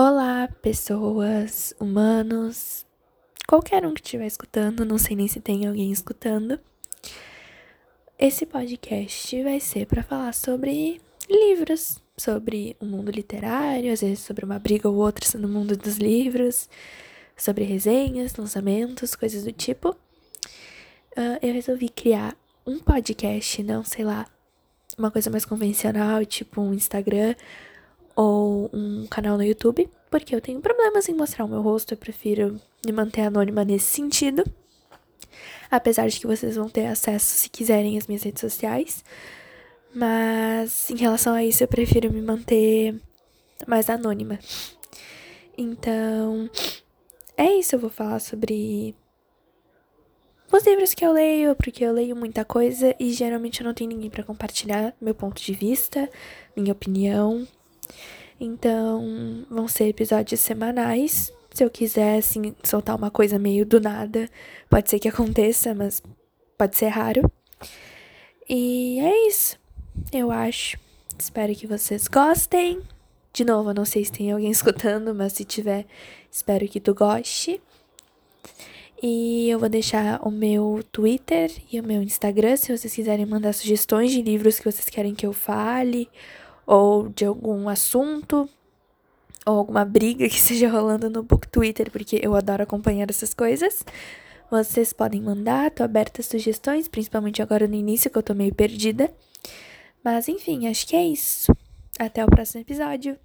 Olá, pessoas, humanos, qualquer um que estiver escutando, não sei nem se tem alguém escutando. Esse podcast vai ser para falar sobre livros, sobre o mundo literário, às vezes sobre uma briga ou outra no mundo dos livros, sobre resenhas, lançamentos, coisas do tipo. Uh, eu resolvi criar um podcast, não sei lá, uma coisa mais convencional, tipo um Instagram ou um canal no YouTube, porque eu tenho problemas em mostrar o meu rosto, eu prefiro me manter anônima nesse sentido. Apesar de que vocês vão ter acesso se quiserem às minhas redes sociais. Mas em relação a isso, eu prefiro me manter mais anônima. Então, é isso. Eu vou falar sobre os livros que eu leio, porque eu leio muita coisa e geralmente eu não tenho ninguém para compartilhar meu ponto de vista, minha opinião. Então, vão ser episódios semanais. Se eu quiser, assim, soltar uma coisa meio do nada, pode ser que aconteça, mas pode ser raro. E é isso, eu acho. Espero que vocês gostem. De novo, eu não sei se tem alguém escutando, mas se tiver, espero que tu goste. E eu vou deixar o meu Twitter e o meu Instagram se vocês quiserem mandar sugestões de livros que vocês querem que eu fale ou de algum assunto ou alguma briga que esteja rolando no book Twitter, porque eu adoro acompanhar essas coisas. Vocês podem mandar, tô aberta a sugestões, principalmente agora no início que eu tô meio perdida. Mas enfim, acho que é isso. Até o próximo episódio.